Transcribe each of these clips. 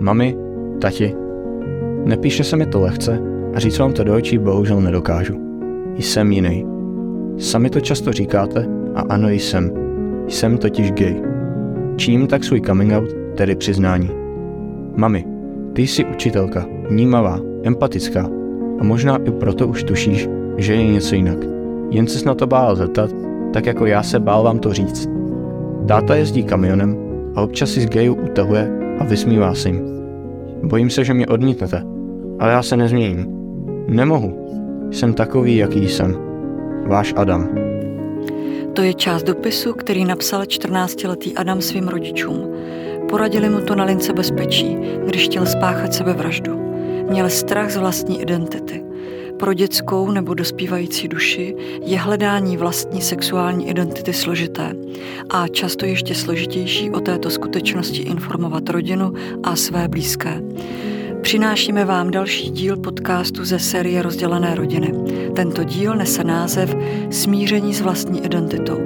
Mami, tati, nepíše se mi to lehce a říct vám to do očí bohužel nedokážu. Jsem jiný. Sami to často říkáte a ano jsem. Jsem totiž gay. Činím tak svůj coming out, tedy přiznání. Mami, ty jsi učitelka, vnímavá, empatická a možná i proto už tušíš, že je něco jinak. Jen se na to bál zeptat, tak jako já se bál vám to říct. Táta jezdí kamionem a občas si z gayů utahuje a vysmívá se jim. Bojím se, že mě odmítnete, ale já se nezměním. Nemohu. Jsem takový, jaký jsem. Váš Adam. To je část dopisu, který napsal 14-letý Adam svým rodičům. Poradili mu to na lince bezpečí, když chtěl spáchat sebevraždu. Měl strach z vlastní identity. Pro dětskou nebo dospívající duši je hledání vlastní sexuální identity složité a často ještě složitější o této skutečnosti informovat rodinu a své blízké. Přinášíme vám další díl podcastu ze série Rozdělené rodiny. Tento díl nese název Smíření s vlastní identitou.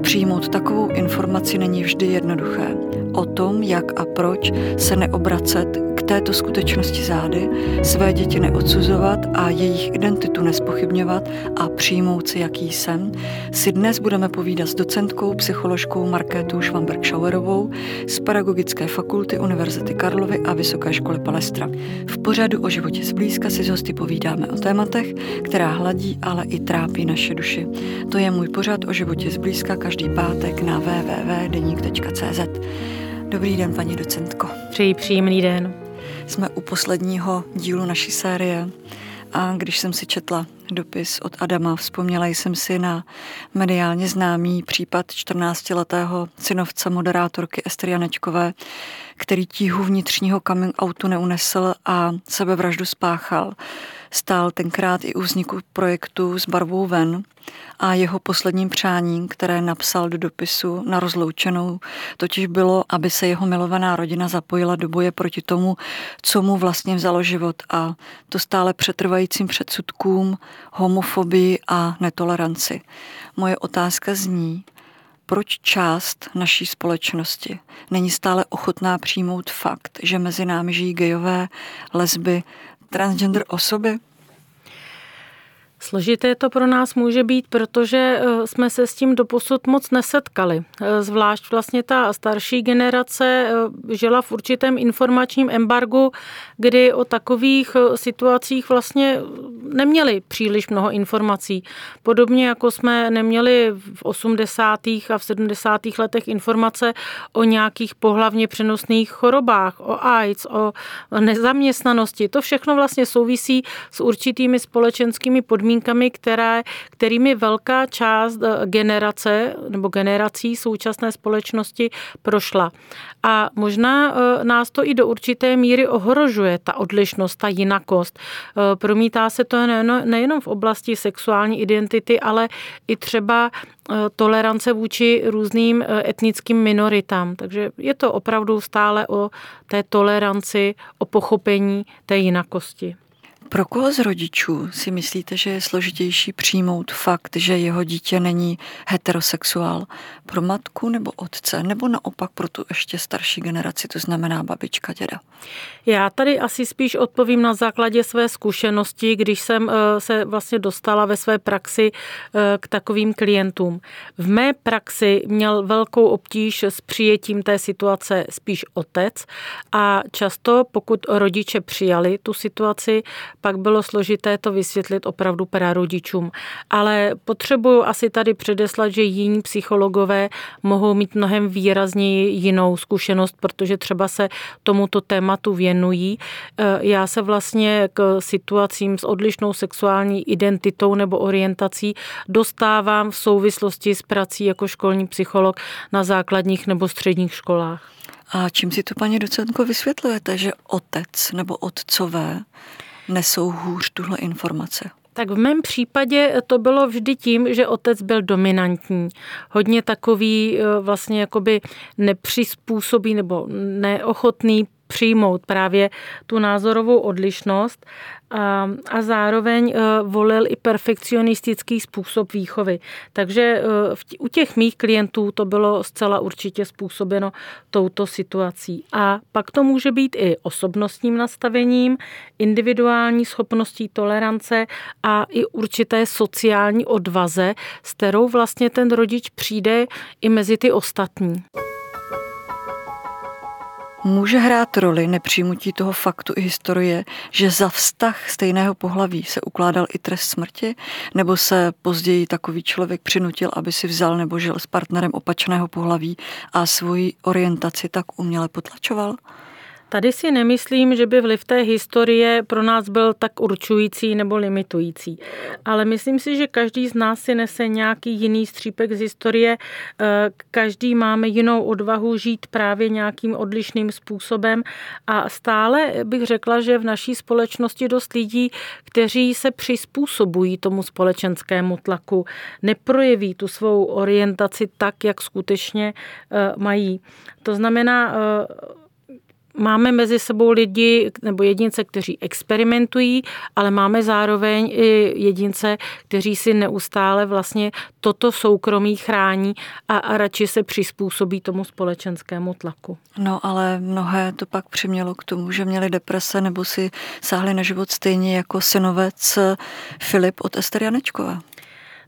Přijmout takovou informaci není vždy jednoduché. O tom, jak a proč se neobracet této skutečnosti zády, své děti neodsuzovat a jejich identitu nespochybňovat a přijmout si, jaký jsem, si dnes budeme povídat s docentkou, psycholožkou Markétou Švamberg-Schauerovou z Pedagogické fakulty Univerzity Karlovy a Vysoké školy Palestra. V pořadu o životě zblízka si s hosty povídáme o tématech, která hladí, ale i trápí naše duši. To je můj pořad o životě zblízka každý pátek na www.deník.cz. Dobrý den, paní docentko. Přeji příjemný den. Jsme u posledního dílu naší série. A když jsem si četla dopis od Adama, vzpomněla jsem si na mediálně známý případ 14-letého synovce moderátorky Estry Janečkové, který tíhu vnitřního coming outu neunesl a sebevraždu spáchal. Stál tenkrát i u vzniku projektu s barvou ven a jeho posledním přáním, které napsal do dopisu na rozloučenou, totiž bylo, aby se jeho milovaná rodina zapojila do boje proti tomu, co mu vlastně vzalo život a to stále přetrvajícím předsudkům, homofobii a netoleranci. Moje otázka zní, proč část naší společnosti není stále ochotná přijmout fakt, že mezi námi žijí gejové, lesby, transgender osoby? Složité to pro nás může být, protože eh, jsme se s tím doposud moc nesetkali. Eh, zvlášť vlastně ta starší generace eh, žila v určitém informačním embargu, kdy o takových situacích vlastně neměli příliš mnoho informací. Podobně jako jsme neměli v 80. a v 70. letech informace o nějakých pohlavně přenosných chorobách, o AIDS, o nezaměstnanosti. To všechno vlastně souvisí s určitými společenskými podmínkami podmínkami, které, kterými velká část eh, generace nebo generací současné společnosti prošla. A možná eh, nás to i do určité míry ohrožuje, ta odlišnost, ta jinakost. Eh, promítá se to nejenom v oblasti sexuální identity, ale i třeba tolerance vůči různým etnickým minoritám. Takže je to opravdu stále o té toleranci, o pochopení té jinakosti. Pro koho z rodičů si myslíte, že je složitější přijmout fakt, že jeho dítě není heterosexuál? Pro matku nebo otce? Nebo naopak pro tu ještě starší generaci, to znamená babička, děda? Já tady asi spíš odpovím na základě své zkušenosti, když jsem eh, se vlastně dostala ve své praxi eh, k takovým klientům. V mé praxi měl velkou obtíž s přijetím té situace spíš otec a často, pokud rodiče přijali tu situaci, pak bylo složité to vysvětlit opravdu prarodičům. Ale potřebuju asi tady předeslat, že jiní psychologové mohou mít mnohem výrazněji jinou zkušenost, protože třeba se tomuto tématu věnují. Eh, já se vlastně k situacím s odlišnou sexuální identitou nebo orientací dostávám v souvislosti s prací jako školní psycholog na základních nebo středních školách. A čím si to, paní docentko, vysvětlujete, že otec nebo otcové nesou hůř tuhle informace? Tak v mém případě to bylo vždy tím, že otec byl dominantní. Hodně takový eh, vlastně jakoby nepřizpůsobí nebo neochotný přijmout právě tu názorovou odlišnost a, a zároveň e, volil i perfekcionistický způsob výchovy. Takže e, u těch mých klientů to bylo zcela určitě způsobeno touto situací. A pak to může být i osobnostním nastavením, individuální schopností tolerance a i určité sociální odvaze, s kterou vlastně ten rodič přijde i mezi ty ostatní. Může hrát roli nepřijmutí toho faktu i historie, že za vztah stejného pohlaví se ukládal i trest smrti, nebo se později takový člověk přinutil, aby si vzal nebo žil s partnerem opačného pohlaví a svoji orientaci tak uměle potlačoval? Tady si nemyslím, že by vliv té historie pro nás byl tak určující nebo limitující. Ale myslím si, že každý z nás si nese nějaký jiný střípek z historie. Eh, každý máme jinou odvahu žít právě nějakým odlišným způsobem. A stále bych řekla, že v naší společnosti dost lidí, kteří se přizpůsobují tomu společenskému tlaku, neprojeví tu svou orientaci tak, jak skutečně eh, mají. To znamená, eh, Máme mezi sebou lidi nebo jedince, kteří experimentují, ale máme zároveň i jedince, kteří si neustále vlastně toto soukromí chrání a, a radši se přizpůsobí tomu společenskému tlaku. No ale mnohé to pak přimělo k tomu, že měli deprese nebo si sáhli na život stejně jako synovec Filip od Ester Janečkové.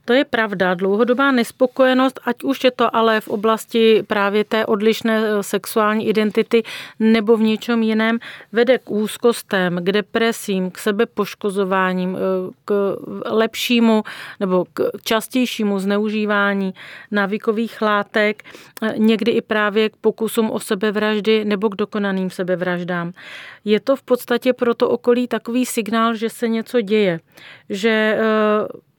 To je pravda. Dlouhodobá nespokojenost, ať už je to ale v oblasti právě té odlišné eh, sexuální identity nebo v něčem jiném, vede k úzkostem, k depresím, k sebepoškozováním, eh, k lepšímu nebo k častějšímu zneužívání návykových látek, eh, někdy i právě k pokusům o sebevraždy nebo k dokonaným sebevraždám. Je to v podstatě pro to okolí takový signál, že se něco děje, že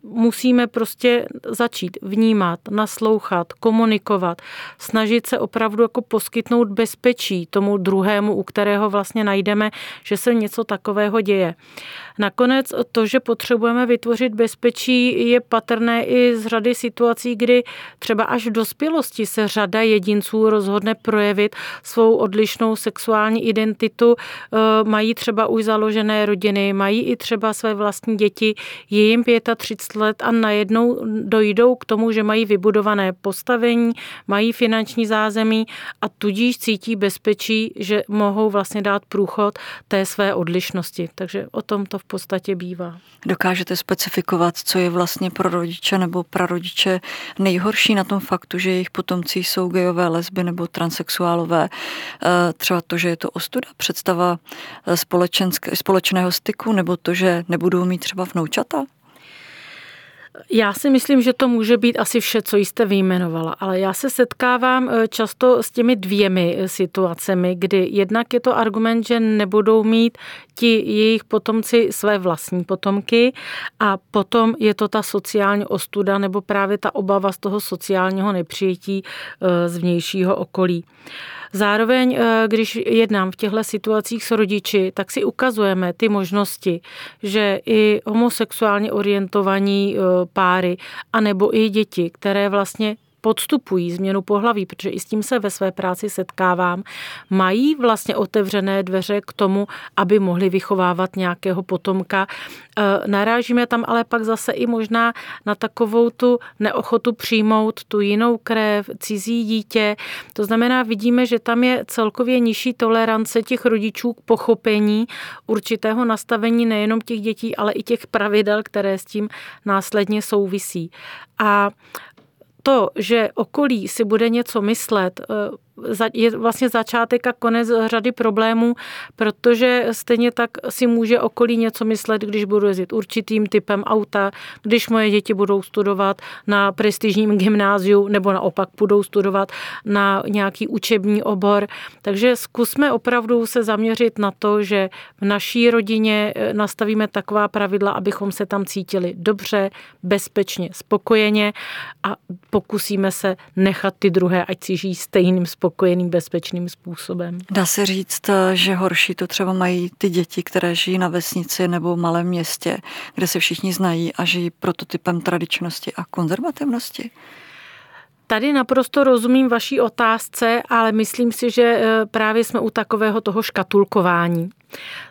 musíme prostě začít vnímat, naslouchat, komunikovat, snažit se opravdu jako poskytnout bezpečí tomu druhému, u kterého vlastně najdeme, že se něco takového děje. Nakonec to, že potřebujeme vytvořit bezpečí, je patrné i z řady situací, kdy třeba až v dospělosti se řada jedinců rozhodne projevit svou odlišnou sexuální identitu, eh, mají třeba už založené rodiny, mají i třeba své vlastní děti, je jim 35 let a najednou dojdou k tomu, že mají vybudované postavení, mají finanční zázemí a tudíž cítí bezpečí, že mohou vlastně dát průchod té své odlišnosti. Takže o tom to v podstatě bývá. Dokážete specifikovat, co je vlastně pro rodiče nebo prarodiče nejhorší na tom faktu, že jejich potomci jsou gejové, lesby nebo transexuálové? Eh, třeba to, že je to ostuda, představa eh, společného styku, nebo to, že nebudou mít třeba vnoučata? Já si myslím, že to může být asi vše, co jste vyjmenovala, ale já se setkávám eh, často s těmi dvěmi eh, situacemi, kdy jednak je to argument, že nebudou mít ti jejich potomci své vlastní potomky a potom je to ta sociální ostuda nebo právě ta obava z toho sociálního nepřijetí eh, z vnějšího okolí. Zároveň, eh, když jednám v těchto situacích s rodiči, tak si ukazujeme ty možnosti, že i homosexuálně orientovaní eh, páry, anebo i děti, které vlastně podstupují změnu pohlaví, protože i s tím se ve své práci setkávám, mají vlastně otevřené dveře k tomu, aby mohli vychovávat nějakého potomka. E, narážíme tam ale pak zase i možná na takovou tu neochotu přijmout tu jinou krev, cizí dítě. To znamená, vidíme, že tam je celkově nižší tolerance těch rodičů k pochopení určitého nastavení nejenom těch dětí, ale i těch pravidel, které s tím následně souvisí. A to, že okolí si bude něco myslet, eh, je vlastně začátek a konec řady problémů, protože stejně tak si může okolí něco myslet, když budu jezdit určitým typem auta, když moje děti budou studovat na prestižním gymnáziu nebo naopak budou studovat na nějaký učební obor. Takže zkusme opravdu se zaměřit na to, že v naší rodině eh, nastavíme taková pravidla, abychom se tam cítili dobře, bezpečně, spokojeně a pokusíme se nechat ty druhé, ať si žijí stejným spokojením spokojeným, bezpečným způsobem. Dá se říct, že horší to třeba mají ty děti, které žijí na vesnici nebo malém městě, kde se všichni znají a žijí prototypem tradičnosti a konzervativnosti? Tady naprosto rozumím vaší otázce, ale myslím si, že eh, právě jsme u takového toho škatulkování.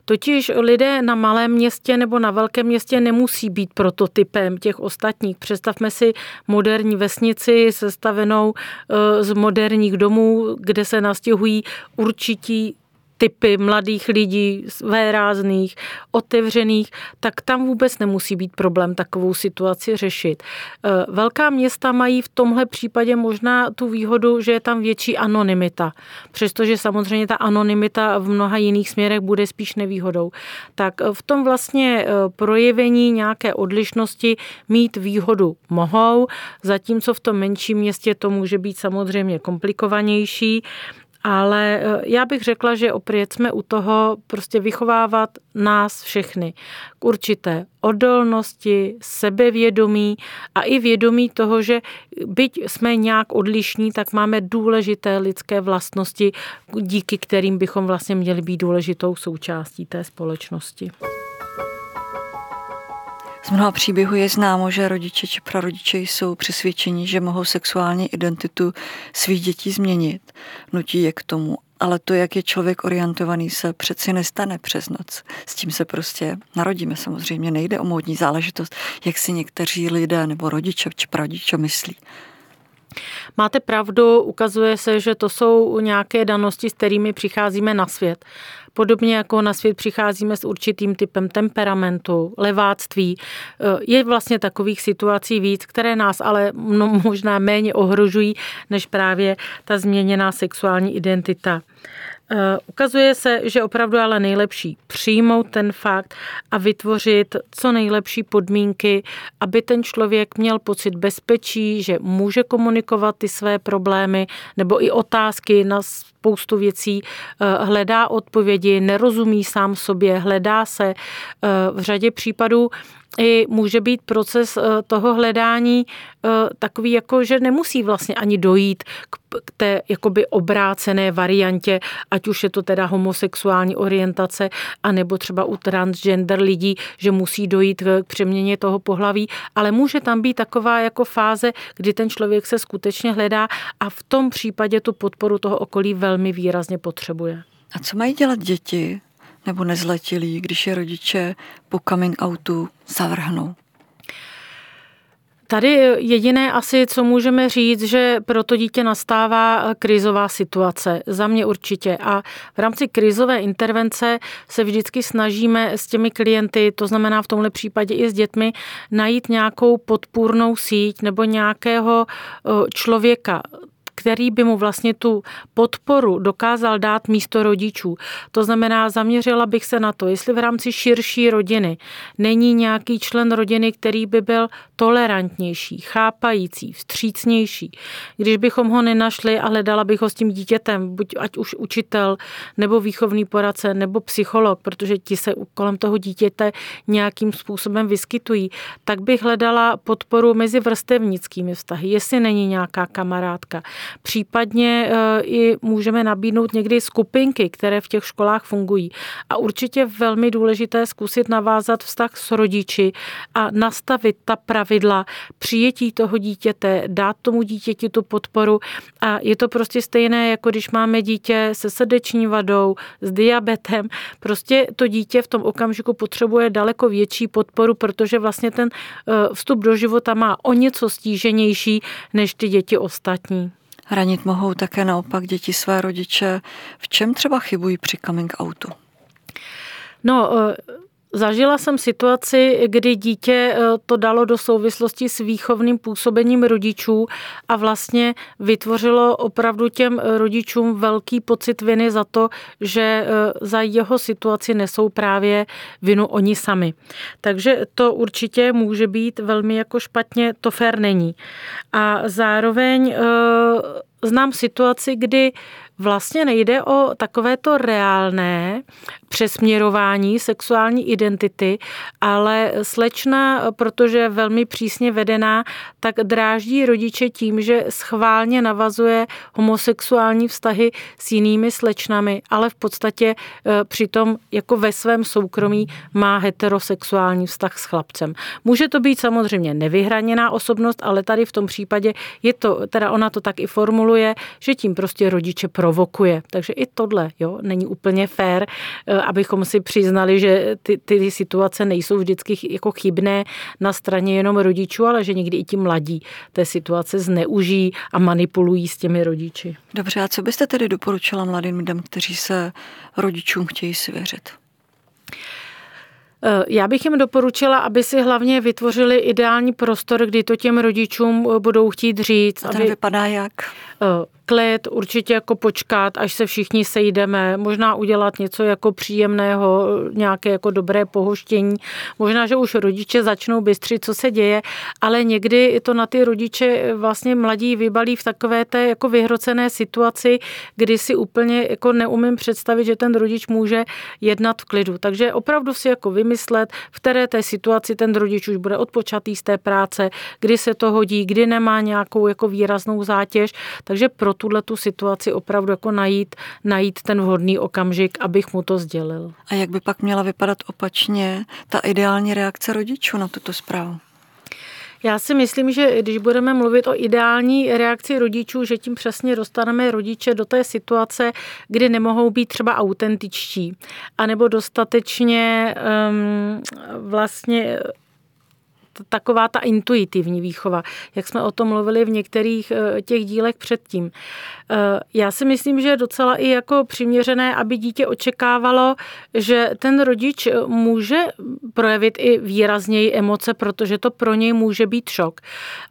Totiž lidé na malém městě nebo na velkém městě nemusí být prototypem těch ostatních. Představme si moderní vesnici sestavenou eh, z moderních domů, kde se nastěhují určití typy mladých lidí, svérázných, otevřených, tak tam vůbec nemusí být problém takovou situaci řešit. E, velká města mají v tomhle případě možná tu výhodu, že je tam větší anonymita, přestože samozřejmě ta anonymita v mnoha jiných směrech bude spíš nevýhodou. Tak v tom vlastně e, projevení nějaké odlišnosti mít výhodu mohou, zatímco v tom menším městě to může být samozřejmě komplikovanější. Ale eh, já bych řekla, že opět jsme u toho prostě vychovávat nás všechny k určité odolnosti, sebevědomí a i vědomí toho, že byť jsme nějak odlišní, tak máme důležité lidské vlastnosti, díky kterým bychom vlastně měli být důležitou součástí té společnosti. Z mnoha příběhů je známo, že rodiče či prarodiče jsou přesvědčeni, že mohou sexuální identitu svých dětí změnit. Nutí je k tomu, ale to, jak je člověk orientovaný, se přeci nestane přes noc. S tím se prostě narodíme. Samozřejmě nejde o módní záležitost, jak si někteří lidé nebo rodiče či prarodiče myslí. Máte pravdu, ukazuje se, že to jsou nějaké danosti, s kterými přicházíme na svět. Podobně jako na svět přicházíme s určitým typem temperamentu, leváctví. Eh, je vlastně takových situací víc, které nás ale možná méně ohrožují, než právě ta změněná sexuální identita. Eh, ukazuje se, že opravdu ale nejlepší přijmout ten fakt a vytvořit co nejlepší podmínky, aby ten člověk měl pocit bezpečí, že může komunikovat ty své problémy nebo i otázky na spoustu věcí, eh, hledá odpovědi, nerozumí sám sobě, hledá se eh, v řadě případů i může být proces toho hledání takový, jako že nemusí vlastně ani dojít k té jakoby obrácené variantě, ať už je to teda homosexuální orientace, anebo třeba u transgender lidí, že musí dojít k přeměně toho pohlaví, ale může tam být taková jako fáze, kdy ten člověk se skutečně hledá a v tom případě tu podporu toho okolí velmi výrazně potřebuje. A co mají dělat děti nebo nezletilí, když je rodiče po coming outu zavrhnou? Tady jediné asi, co můžeme říct, že pro to dítě nastává krizová situace. Za mě určitě. A v rámci krizové intervence se vždycky snažíme s těmi klienty, to znamená v tomhle případě i s dětmi, najít nějakou podpůrnou síť nebo nějakého člověka který by mu vlastně tu podporu dokázal dát místo rodičů. To znamená, zaměřila bych se na to, jestli v rámci širší rodiny není nějaký člen rodiny, který by byl tolerantnější, chápající, vstřícnější. Když bychom ho nenašli a hledala bych ho s tím dítětem, buď ať už učitel, nebo výchovný poradce, nebo psycholog, protože ti se kolem toho dítěte nějakým způsobem vyskytují, tak bych hledala podporu mezi vrstevnickými vztahy, jestli není nějaká kamarádka, Případně eh, i můžeme nabídnout někdy skupinky, které v těch školách fungují. A určitě velmi důležité zkusit navázat vztah s rodiči a nastavit ta pravidla přijetí toho dítěte, dát tomu dítěti tu podporu. A je to prostě stejné, jako když máme dítě se srdeční vadou, s diabetem. Prostě to dítě v tom okamžiku potřebuje daleko větší podporu, protože vlastně ten eh, vstup do života má o něco stíženější než ty děti ostatní. Ranit mohou také naopak děti své rodiče. V čem třeba chybují při coming outu? No, eh, Zažila jsem situaci, kdy dítě eh, to dalo do souvislosti s výchovným působením rodičů a vlastně vytvořilo opravdu těm rodičům velký pocit viny za to, že eh, za jeho situaci nesou právě vinu oni sami. Takže to určitě může být velmi jako špatně, to fér není. A zároveň znám situaci, kdy vlastně nejde o takovéto reálné přesměrování sexuální identity, ale slečna, protože je velmi přísně vedená, tak dráždí rodiče tím, že schválně navazuje homosexuální vztahy s jinými slečnami, ale v podstatě e, přitom jako ve svém soukromí má heterosexuální vztah s chlapcem. Může to být samozřejmě nevyhraněná osobnost, ale tady v tom případě je to, teda ona to tak i formuluje, že tím prostě rodiče provokuje. Takže i tohle jo, není úplně fér, e, abychom si přiznali, že ty, ty situace nejsou vždycky jako chybné na straně jenom rodičů, ale že někdy i ti mladí té situace zneužijí a manipulují s těmi rodiči. Dobře, a co byste tedy doporučila mladým lidem, kteří se rodičům chtějí svěřit? Eh, já bych jim doporučila, aby si hlavně vytvořili ideální prostor, kdy to těm rodičům budou chtít říct. A ten aby... vypadá jak? Eh, klid, určitě jako počkat, až se všichni sejdeme, možná udělat něco jako příjemného, nějaké jako dobré pohoštění. Možná, že už rodiče začnou bystřit, co se děje, ale někdy to na ty rodiče vlastně mladí vybalí v takové té jako vyhrocené situaci, kdy si úplně jako neumím představit, že ten rodič může jednat v klidu. Takže opravdu si jako vymyslet, v které té situaci ten rodič už bude odpočatý z té práce, kdy se to hodí, kdy nemá nějakou jako výraznou zátěž. Takže pro tuhle tu situaci opravdu jako najít, najít ten vhodný okamžik, abych mu to sdělil. A jak by pak měla vypadat opačně ta ideální reakce rodičů na tuto zprávu? Já si myslím, že když budeme mluvit o ideální reakci rodičů, že tím přesně dostaneme rodiče do té situace, kdy nemohou být třeba autentičtí, anebo dostatečně um, vlastně taková ta intuitivní výchova, jak jsme o tom mluvili v některých eh, těch dílech předtím. Eh, já si myslím, že je docela i jako přiměřené, aby dítě očekávalo, že ten rodič může projevit i výrazněji emoce, protože to pro něj může být šok.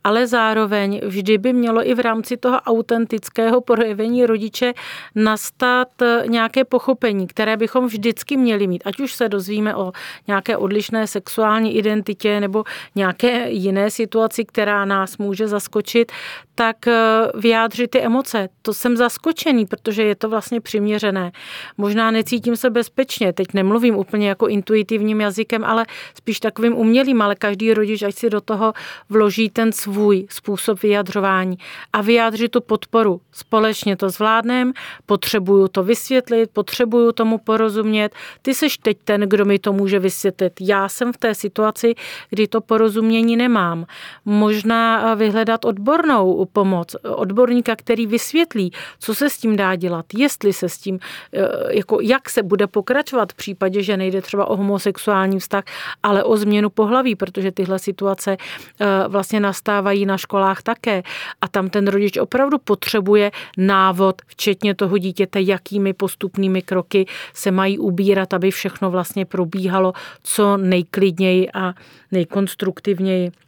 Ale zároveň vždy by mělo i v rámci toho autentického projevení rodiče nastat eh, nějaké pochopení, které bychom vždycky měli mít. Ať už se dozvíme o nějaké odlišné sexuální identitě nebo nějaké jiné situaci, která nás může zaskočit, tak eh, vyjádřit ty emoce. To jsem zaskočený, protože je to vlastně přiměřené. Možná necítím se bezpečně, teď nemluvím úplně jako intuitivním jazykem, ale spíš takovým umělým, ale každý rodič, ať si do toho vloží ten svůj způsob vyjadřování a vyjádří tu podporu. Společně to zvládnem, potřebuju to vysvětlit, potřebuju tomu porozumět. Ty seš teď ten, kdo mi to může vysvětlit. Já jsem v té situaci, kdy to porozumění nemám. Možná vyhledat odbornou pomoc, odborníka, který vysvětlí, co se s tím dá dělat, jestli se s tím, eh, jako jak se bude pokračovat v případě, že nejde třeba o homosexuální vztah, ale o změnu pohlaví, protože tyhle situace eh, vlastně nastávají na školách také. A tam ten rodič opravdu potřebuje návod, včetně toho dítěte, jakými postupnými kroky se mají ubírat, aby všechno vlastně probíhalo co nejklidněji a nejkonstruktivněji.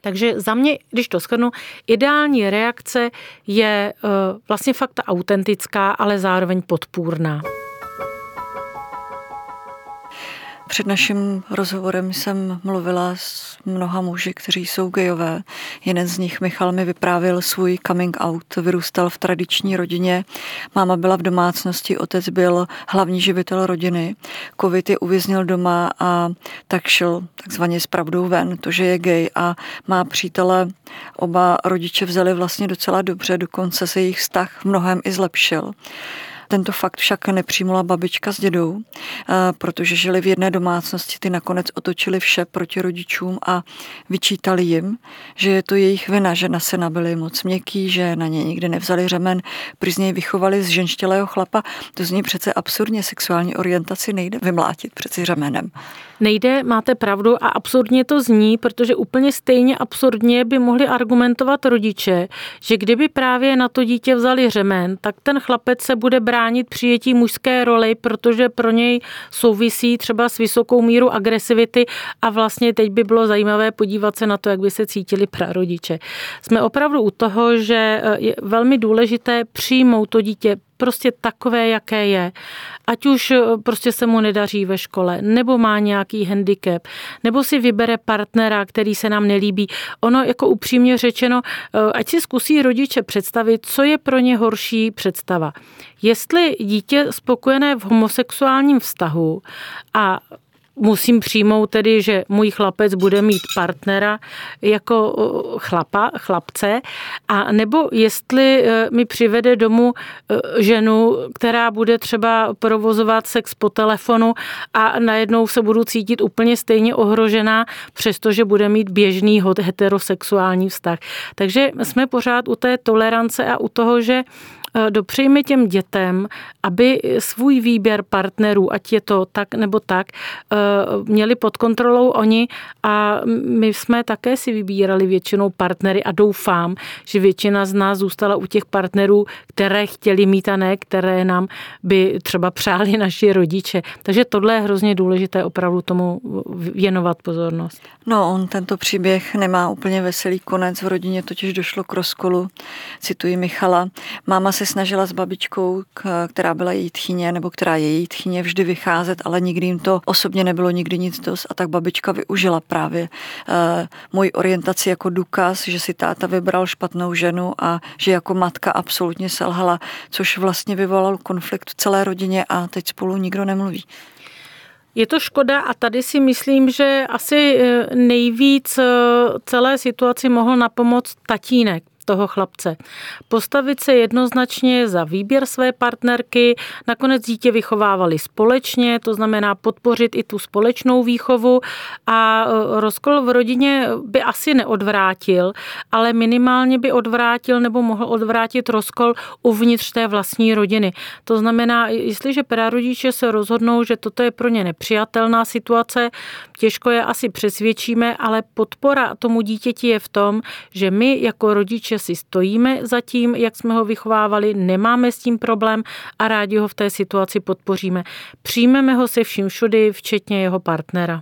Takže za mě, když to shrnu, ideální reakce je eh, vlastně fakt autentická, ale zároveň podpůrná. Před naším rozhovorem jsem mluvila s mnoha muži, kteří jsou gejové. Jeden z nich, Michal, mi vyprávěl svůj coming out. Vyrůstal v tradiční rodině. Máma byla v domácnosti, otec byl hlavní živitel rodiny. Covid je uvěznil doma a tak šel takzvaně s pravdou ven, to, že je gay a má přítele. Oba rodiče vzali vlastně docela dobře, dokonce se jejich vztah mnohem i zlepšil. Tento fakt však nepřijmula babička s dědou, protože žili v jedné domácnosti, ty nakonec otočili vše proti rodičům a vyčítali jim, že je to jejich vina, že na syna byli moc měkký, že na ně nikdy nevzali řemen, prý z něj vychovali z ženštělého chlapa. To zní přece absurdně, sexuální orientaci nejde vymlátit přeci řemenem. Nejde, máte pravdu a absurdně to zní, protože úplně stejně absurdně by mohli argumentovat rodiče, že kdyby právě na to dítě vzali řemen, tak ten chlapec se bude bránit přijetí mužské roli, protože pro něj souvisí třeba s vysokou míru agresivity a vlastně teď by bylo zajímavé podívat se na to, jak by se cítili prarodiče. Jsme opravdu u toho, že je velmi důležité přijmout to dítě prostě takové, jaké je. Ať už eh, prostě se mu nedaří ve škole, nebo má nějaký handicap, nebo si vybere partnera, který se nám nelíbí. Ono jako upřímně řečeno, eh, ať si zkusí rodiče představit, co je pro ně horší představa. Jestli dítě spokojené v homosexuálním vztahu a musím přijmout tedy, že můj chlapec bude mít partnera jako chlapa, chlapce, a nebo jestli e, mi přivede domů e, ženu, která bude třeba provozovat sex po telefonu a najednou se budu cítit úplně stejně ohrožená, přestože bude mít běžný heterosexuální vztah. Takže jsme pořád u té tolerance a u toho, že Eh, dopřejme těm dětem, aby svůj výběr partnerů, ať je to tak nebo tak, měli pod kontrolou oni a my jsme také si vybírali většinou partnery a doufám, že většina z nás zůstala u těch partnerů, které chtěli mít a ne, které nám by třeba přáli naši rodiče. Takže tohle je hrozně důležité opravdu tomu věnovat pozornost. No, on tento příběh nemá úplně veselý konec. V rodině totiž došlo k rozkolu. Cituji Michala. Máma se snažila s babičkou, která byla její tchyně, nebo která je její tchyně, vždy vycházet, ale nikdy jim to osobně nebylo nikdy nic dost. A tak babička využila právě uh, moji orientaci jako důkaz, že si táta vybral špatnou ženu a že jako matka absolutně selhala, což vlastně vyvolal konflikt v celé rodině a teď spolu nikdo nemluví. Je to škoda a tady si myslím, že asi eh, nejvíc eh, celé situaci mohl napomoct tatínek, toho chlapce. Postavit se jednoznačně za výběr své partnerky, nakonec dítě vychovávali společně, to znamená podpořit i tu společnou výchovu a e, rozkol v rodině by asi neodvrátil, ale minimálně by odvrátil nebo mohl odvrátit rozkol uvnitř té vlastní rodiny. To znamená, jestliže prarodiče se rozhodnou, že toto je pro ně nepřijatelná situace, těžko je asi přesvědčíme, ale podpora tomu dítěti je v tom, že my jako rodiče si stojíme za tím, jak jsme ho vychovávali, nemáme s tím problém a rádi ho v té situaci podpoříme. Přijmeme ho se vším všudy, včetně jeho partnera.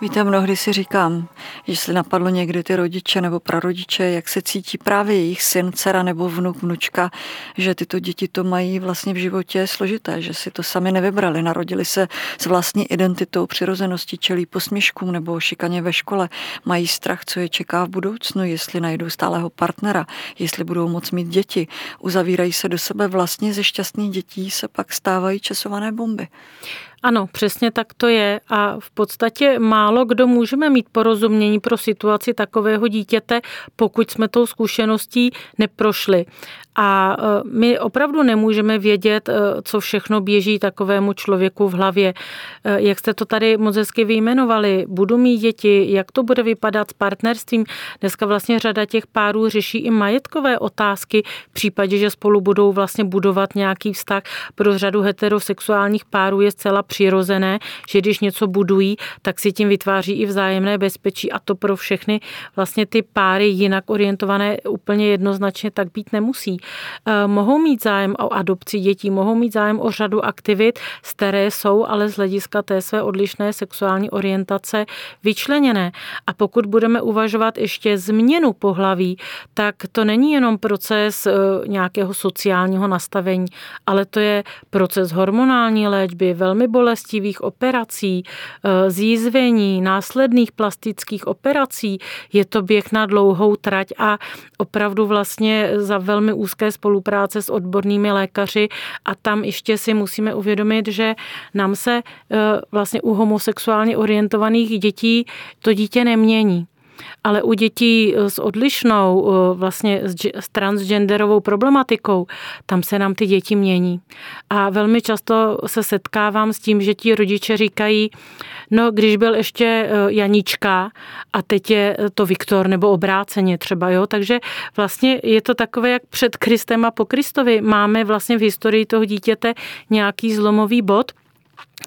Víte, mnohdy si říkám, jestli napadlo někdy ty rodiče nebo prarodiče, jak se cítí právě jejich syn, dcera nebo vnuk, vnučka, že tyto děti to mají vlastně v životě složité, že si to sami nevybrali, narodili se s vlastní identitou, přirozeností, čelí posměškům nebo šikaně ve škole, mají strach, co je čeká v budoucnu, jestli najdou stálého partnera, jestli budou moc mít děti, uzavírají se do sebe vlastně ze šťastných dětí, se pak stávají časované bomby. Ano, přesně tak to je a v podstatě málo kdo můžeme mít porozumění pro situaci takového dítěte, pokud jsme tou zkušeností neprošli. A e, my opravdu nemůžeme vědět, e, co všechno běží takovému člověku v hlavě. E, jak jste to tady moc hezky vyjmenovali, budu mít děti, jak to bude vypadat s partnerstvím. Dneska vlastně řada těch párů řeší i majetkové otázky v případě, že spolu budou vlastně budovat nějaký vztah. Pro řadu heterosexuálních párů je zcela přirozené, že když něco budují, tak si tím vytváří i vzájemné bezpečí a to pro všechny vlastně ty páry jinak orientované úplně jednoznačně tak být nemusí. Eh, mohou mít zájem o adopci dětí, mohou mít zájem o řadu aktivit, které jsou ale z hlediska té své odlišné sexuální orientace vyčleněné. A pokud budeme uvažovat ještě změnu pohlaví, tak to není jenom proces eh, nějakého sociálního nastavení, ale to je proces hormonální léčby, velmi bolestivých operací, eh, zjízvění, následných plastických operací. Je to běh na dlouhou trať a opravdu vlastně za velmi úzké spolupráce s odbornými lékaři a tam ještě si musíme uvědomit, že nám se eh, vlastně u homosexuálně orientovaných dětí to dítě nemění ale u dětí eh, s odlišnou, eh, vlastně s transgenderovou problematikou, tam se nám ty děti mění. A velmi často se setkávám s tím, že ti rodiče říkají, no když byl ještě eh, Janička a teď je to Viktor nebo obráceně třeba, jo, takže vlastně je to takové, jak před Kristem a po Kristovi. Máme vlastně v historii toho dítěte nějaký zlomový bod,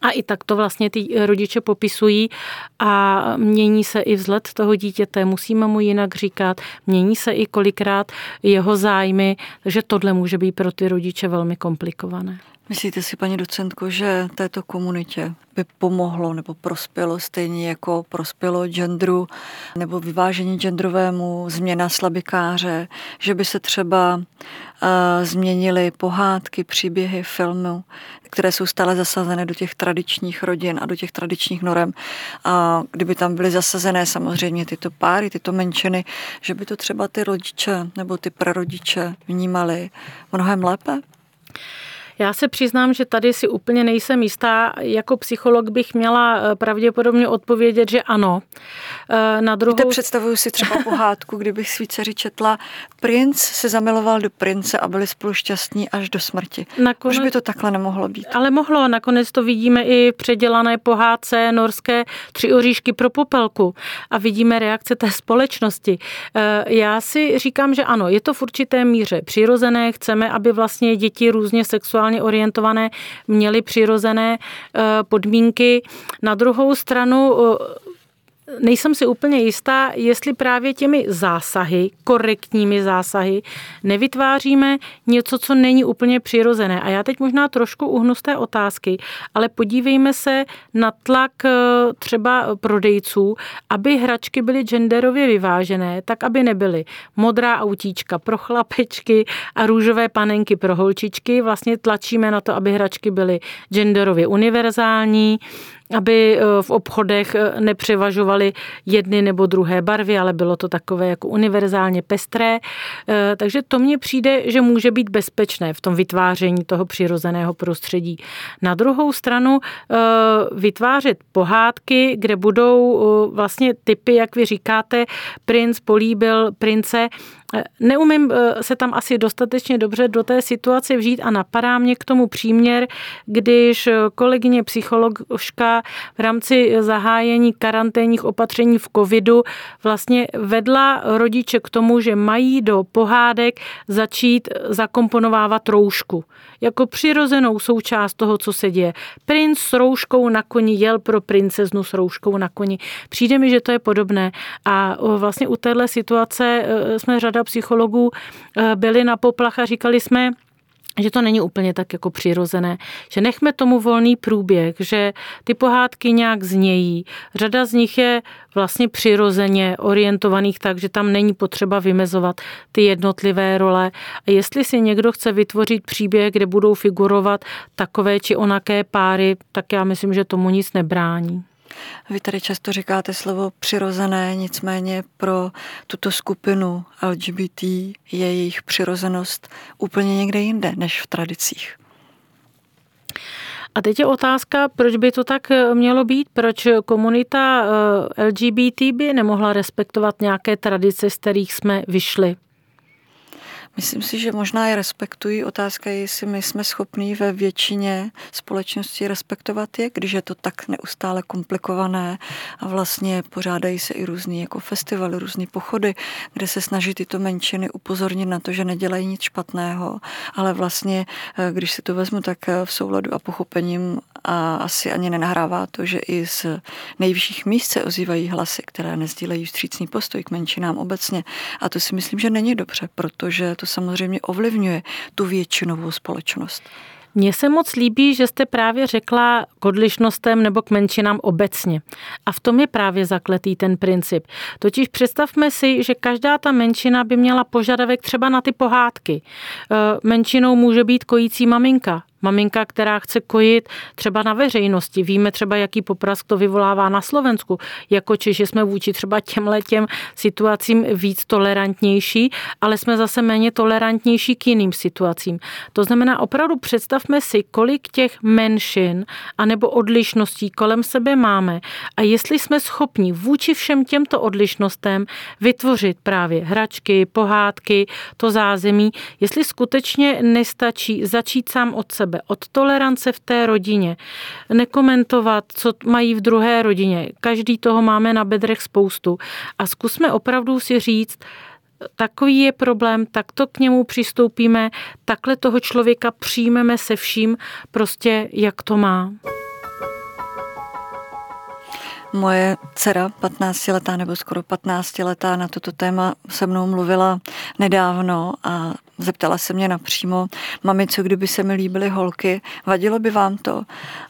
a i tak to vlastně ty rodiče popisují a mění se i vzhled toho dítěte, musíme mu jinak říkat, mění se i kolikrát jeho zájmy, takže tohle může být pro ty rodiče velmi komplikované. Myslíte si, paní docentko, že této komunitě by pomohlo nebo prospělo stejně jako prospělo genderu nebo vyvážení genderovému, změna slabikáře, že by se třeba uh, změnily pohádky, příběhy, filmu, které jsou stále zasazené do těch tradičních rodin a do těch tradičních norem. A kdyby tam byly zasazené samozřejmě tyto páry, tyto menšiny, že by to třeba ty rodiče nebo ty prarodiče vnímali mnohem lépe? Já se přiznám, že tady si úplně nejsem jistá. Jako psycholog bych měla eh, pravděpodobně odpovědět, že ano. Eh, na druhou... Víte, představuju si třeba pohádku, kdybych svý dceři četla Princ se zamiloval do prince a byli spolu šťastní až do smrti. Nakonec... Už by to takhle nemohlo být. Ale mohlo. Nakonec to vidíme i v předělané pohádce norské Tři oříšky pro popelku a vidíme reakce té společnosti. Eh, já si říkám, že ano, je to v určité míře přirozené. Chceme, aby vlastně děti různě sexuálně sexuálně orientované měly přirozené eh, podmínky. Na druhou stranu eh, nejsem si úplně jistá, jestli právě těmi zásahy, korektními zásahy, nevytváříme něco, co není úplně přirozené. A já teď možná trošku uhnu z té otázky, ale podívejme se na tlak eh, třeba prodejců, aby hračky byly genderově vyvážené, tak aby nebyly modrá autíčka pro chlapečky a růžové panenky pro holčičky. Vlastně tlačíme na to, aby hračky byly genderově univerzální, aby eh, v obchodech eh, nepřevažovaly jedny nebo druhé barvy, ale bylo to takové jako univerzálně pestré. Eh, takže to mně přijde, že může být bezpečné v tom vytváření toho přirozeného prostředí. Na druhou stranu vytvářet pohádky, kde budou vlastně typy, jak vy říkáte, princ políbil prince, Neumím eh, se tam asi dostatečně dobře do té situace vžít a napadá mě k tomu příměr, když eh, kolegyně psycholožka v rámci zahájení karanténních opatření v covidu vlastně vedla rodiče k tomu, že mají do pohádek začít zakomponovávat roušku. Jako přirozenou součást toho, co se děje. Princ s rouškou na koni jel pro princeznu s rouškou na koni. Přijde mi, že to je podobné. A vlastně u téhle situace eh, jsme řada řada psychologů eh, byli na poplach a říkali jsme, že to není úplně tak jako přirozené, že nechme tomu volný průběh, že ty pohádky nějak znějí. Řada z nich je vlastně přirozeně orientovaných tak, že tam není potřeba vymezovat ty jednotlivé role. A jestli si někdo chce vytvořit příběh, kde budou figurovat takové či onaké páry, tak já myslím, že tomu nic nebrání. Vy tady často říkáte slovo přirozené, nicméně pro tuto skupinu LGBT je jejich přirozenost úplně někde jinde než v tradicích. A teď je otázka, proč by to tak mělo být, proč komunita eh, LGBT by nemohla respektovat nějaké tradice, z kterých jsme vyšli. Myslím si, že možná je respektují. Otázka je, jestli my jsme schopní ve většině společnosti respektovat je, když je to tak neustále komplikované a vlastně pořádají se i různý jako festivaly, různé pochody, kde se snaží tyto menšiny upozornit na to, že nedělají nic špatného, ale vlastně, eh, když si to vezmu, tak eh, v souladu a pochopením a asi ani nenahrává to, že i z nejvyšších míst se ozývají hlasy, které nezdílejí vstřícný postoj k menšinám obecně. A to si myslím, že není dobře, protože to samozřejmě ovlivňuje tu většinovou společnost. Mně se moc líbí, že jste právě řekla k odlišnostem nebo k menšinám obecně. A v tom je právě zakletý ten princip. Totiž představme si, že každá ta menšina by měla požadavek třeba na ty pohádky. E, menšinou může být kojící maminka, Maminka, která chce kojit třeba na veřejnosti. Víme třeba, jaký poprask to vyvolává na Slovensku. Jako Češi jsme vůči třeba těm letěm situacím víc tolerantnější, ale jsme zase méně tolerantnější k jiným situacím. To znamená, opravdu představme si, kolik těch menšin anebo odlišností kolem sebe máme a jestli jsme schopni vůči všem těmto odlišnostem vytvořit právě hračky, pohádky, to zázemí, jestli skutečně nestačí začít sám od sebe sebe, od tolerance v té rodině, nekomentovat, co mají v druhé rodině. Každý toho máme na bedrech spoustu. A zkusme opravdu si říct, takový je problém, tak to k němu přistoupíme, takhle toho člověka přijmeme se vším, prostě jak to má. Moje dcera, 15 letá nebo skoro 15 letá, na toto téma se mnou mluvila nedávno a Zeptala se mě napřímo, mami, co kdyby se mi líbily holky, vadilo by vám to?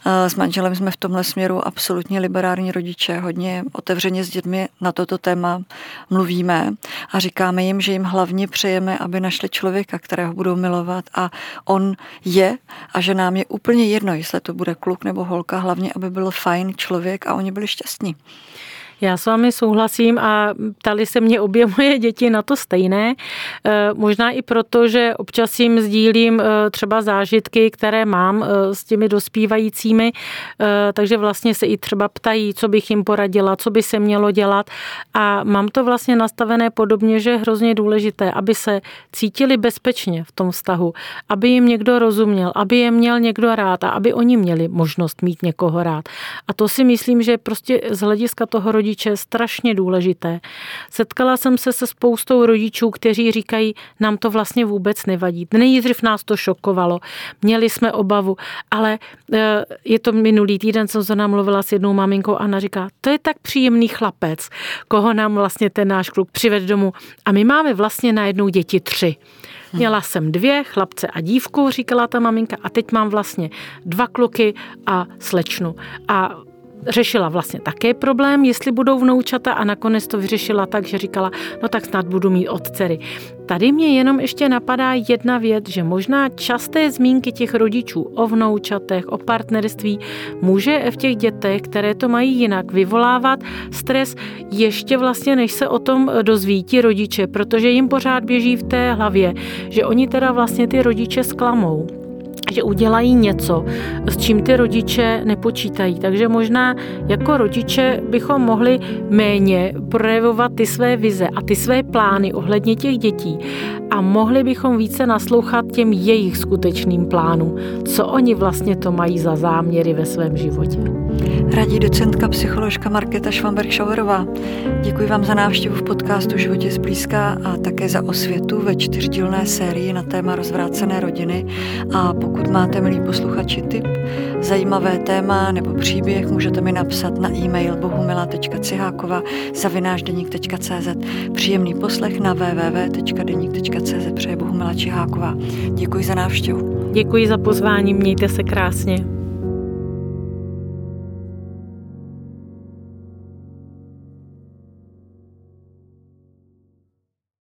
S manželem jsme v tomhle směru absolutně liberární rodiče, hodně otevřeně s dětmi na toto téma mluvíme a říkáme jim, že jim hlavně přejeme, aby našli člověka, kterého budou milovat a on je a že nám je úplně jedno, jestli to bude kluk nebo holka, hlavně, aby byl fajn člověk a oni byli šťastní. Já s vámi souhlasím a ptali se mě obě moje děti na to stejné. E, možná i proto, že občas jim sdílím e, třeba zážitky, které mám e, s těmi dospívajícími, takže vlastně se i třeba ptají, co bych jim poradila, co by se mělo dělat a mám to vlastně nastavené podobně, že je hrozně důležité, aby se cítili bezpečně v tom vztahu, aby jim někdo rozuměl, aby je měl někdo rád a aby oni měli možnost mít někoho rád. A to si myslím, že prostě z hlediska toho rodiče rodiče strašně důležité. Setkala jsem se se spoustou rodičů, kteří říkají, nám to vlastně vůbec nevadí. Nejdřív nás to šokovalo, měli jsme obavu, ale eh, je to minulý týden, jsem se nám mluvila s jednou maminkou a ona říká, to je tak příjemný chlapec, koho nám vlastně ten náš kluk přived domů. A my máme vlastně najednou děti tři. Měla jsem dvě, chlapce a dívku, říkala ta maminka, a teď mám vlastně dva kluky a slečnu. A řešila vlastně také problém, jestli budou vnoučata a nakonec to vyřešila tak, že říkala, no tak snad budu mít od dcery. Tady mě jenom ještě napadá jedna věc, že možná časté zmínky těch rodičů o vnoučatech, o partnerství může v těch dětech, které to mají jinak, vyvolávat stres ještě vlastně, než se o tom dozví ti rodiče, protože jim pořád běží v té hlavě, že oni teda vlastně ty rodiče sklamou že udělají něco, s čím ty rodiče nepočítají. Takže možná jako rodiče bychom mohli méně projevovat ty své vize a ty své plány ohledně těch dětí a mohli bychom více naslouchat těm jejich skutečným plánům, co oni vlastně to mají za záměry ve svém životě. Radí docentka psycholožka Markéta Švamberg-Šauerová. Děkuji vám za návštěvu v podcastu Životě zblízka a také za osvětu ve čtyřdílné sérii na téma rozvrácené rodiny. A pokud máte, milí posluchači, tip, zajímavé téma nebo příběh, můžete mi napsat na e-mail bohumila.cihákova zavinášdeník.cz Příjemný poslech na www.deník.cz přeje Bohumila Čiháková. Děkuji za návštěvu. Děkuji za pozvání, mějte se krásně.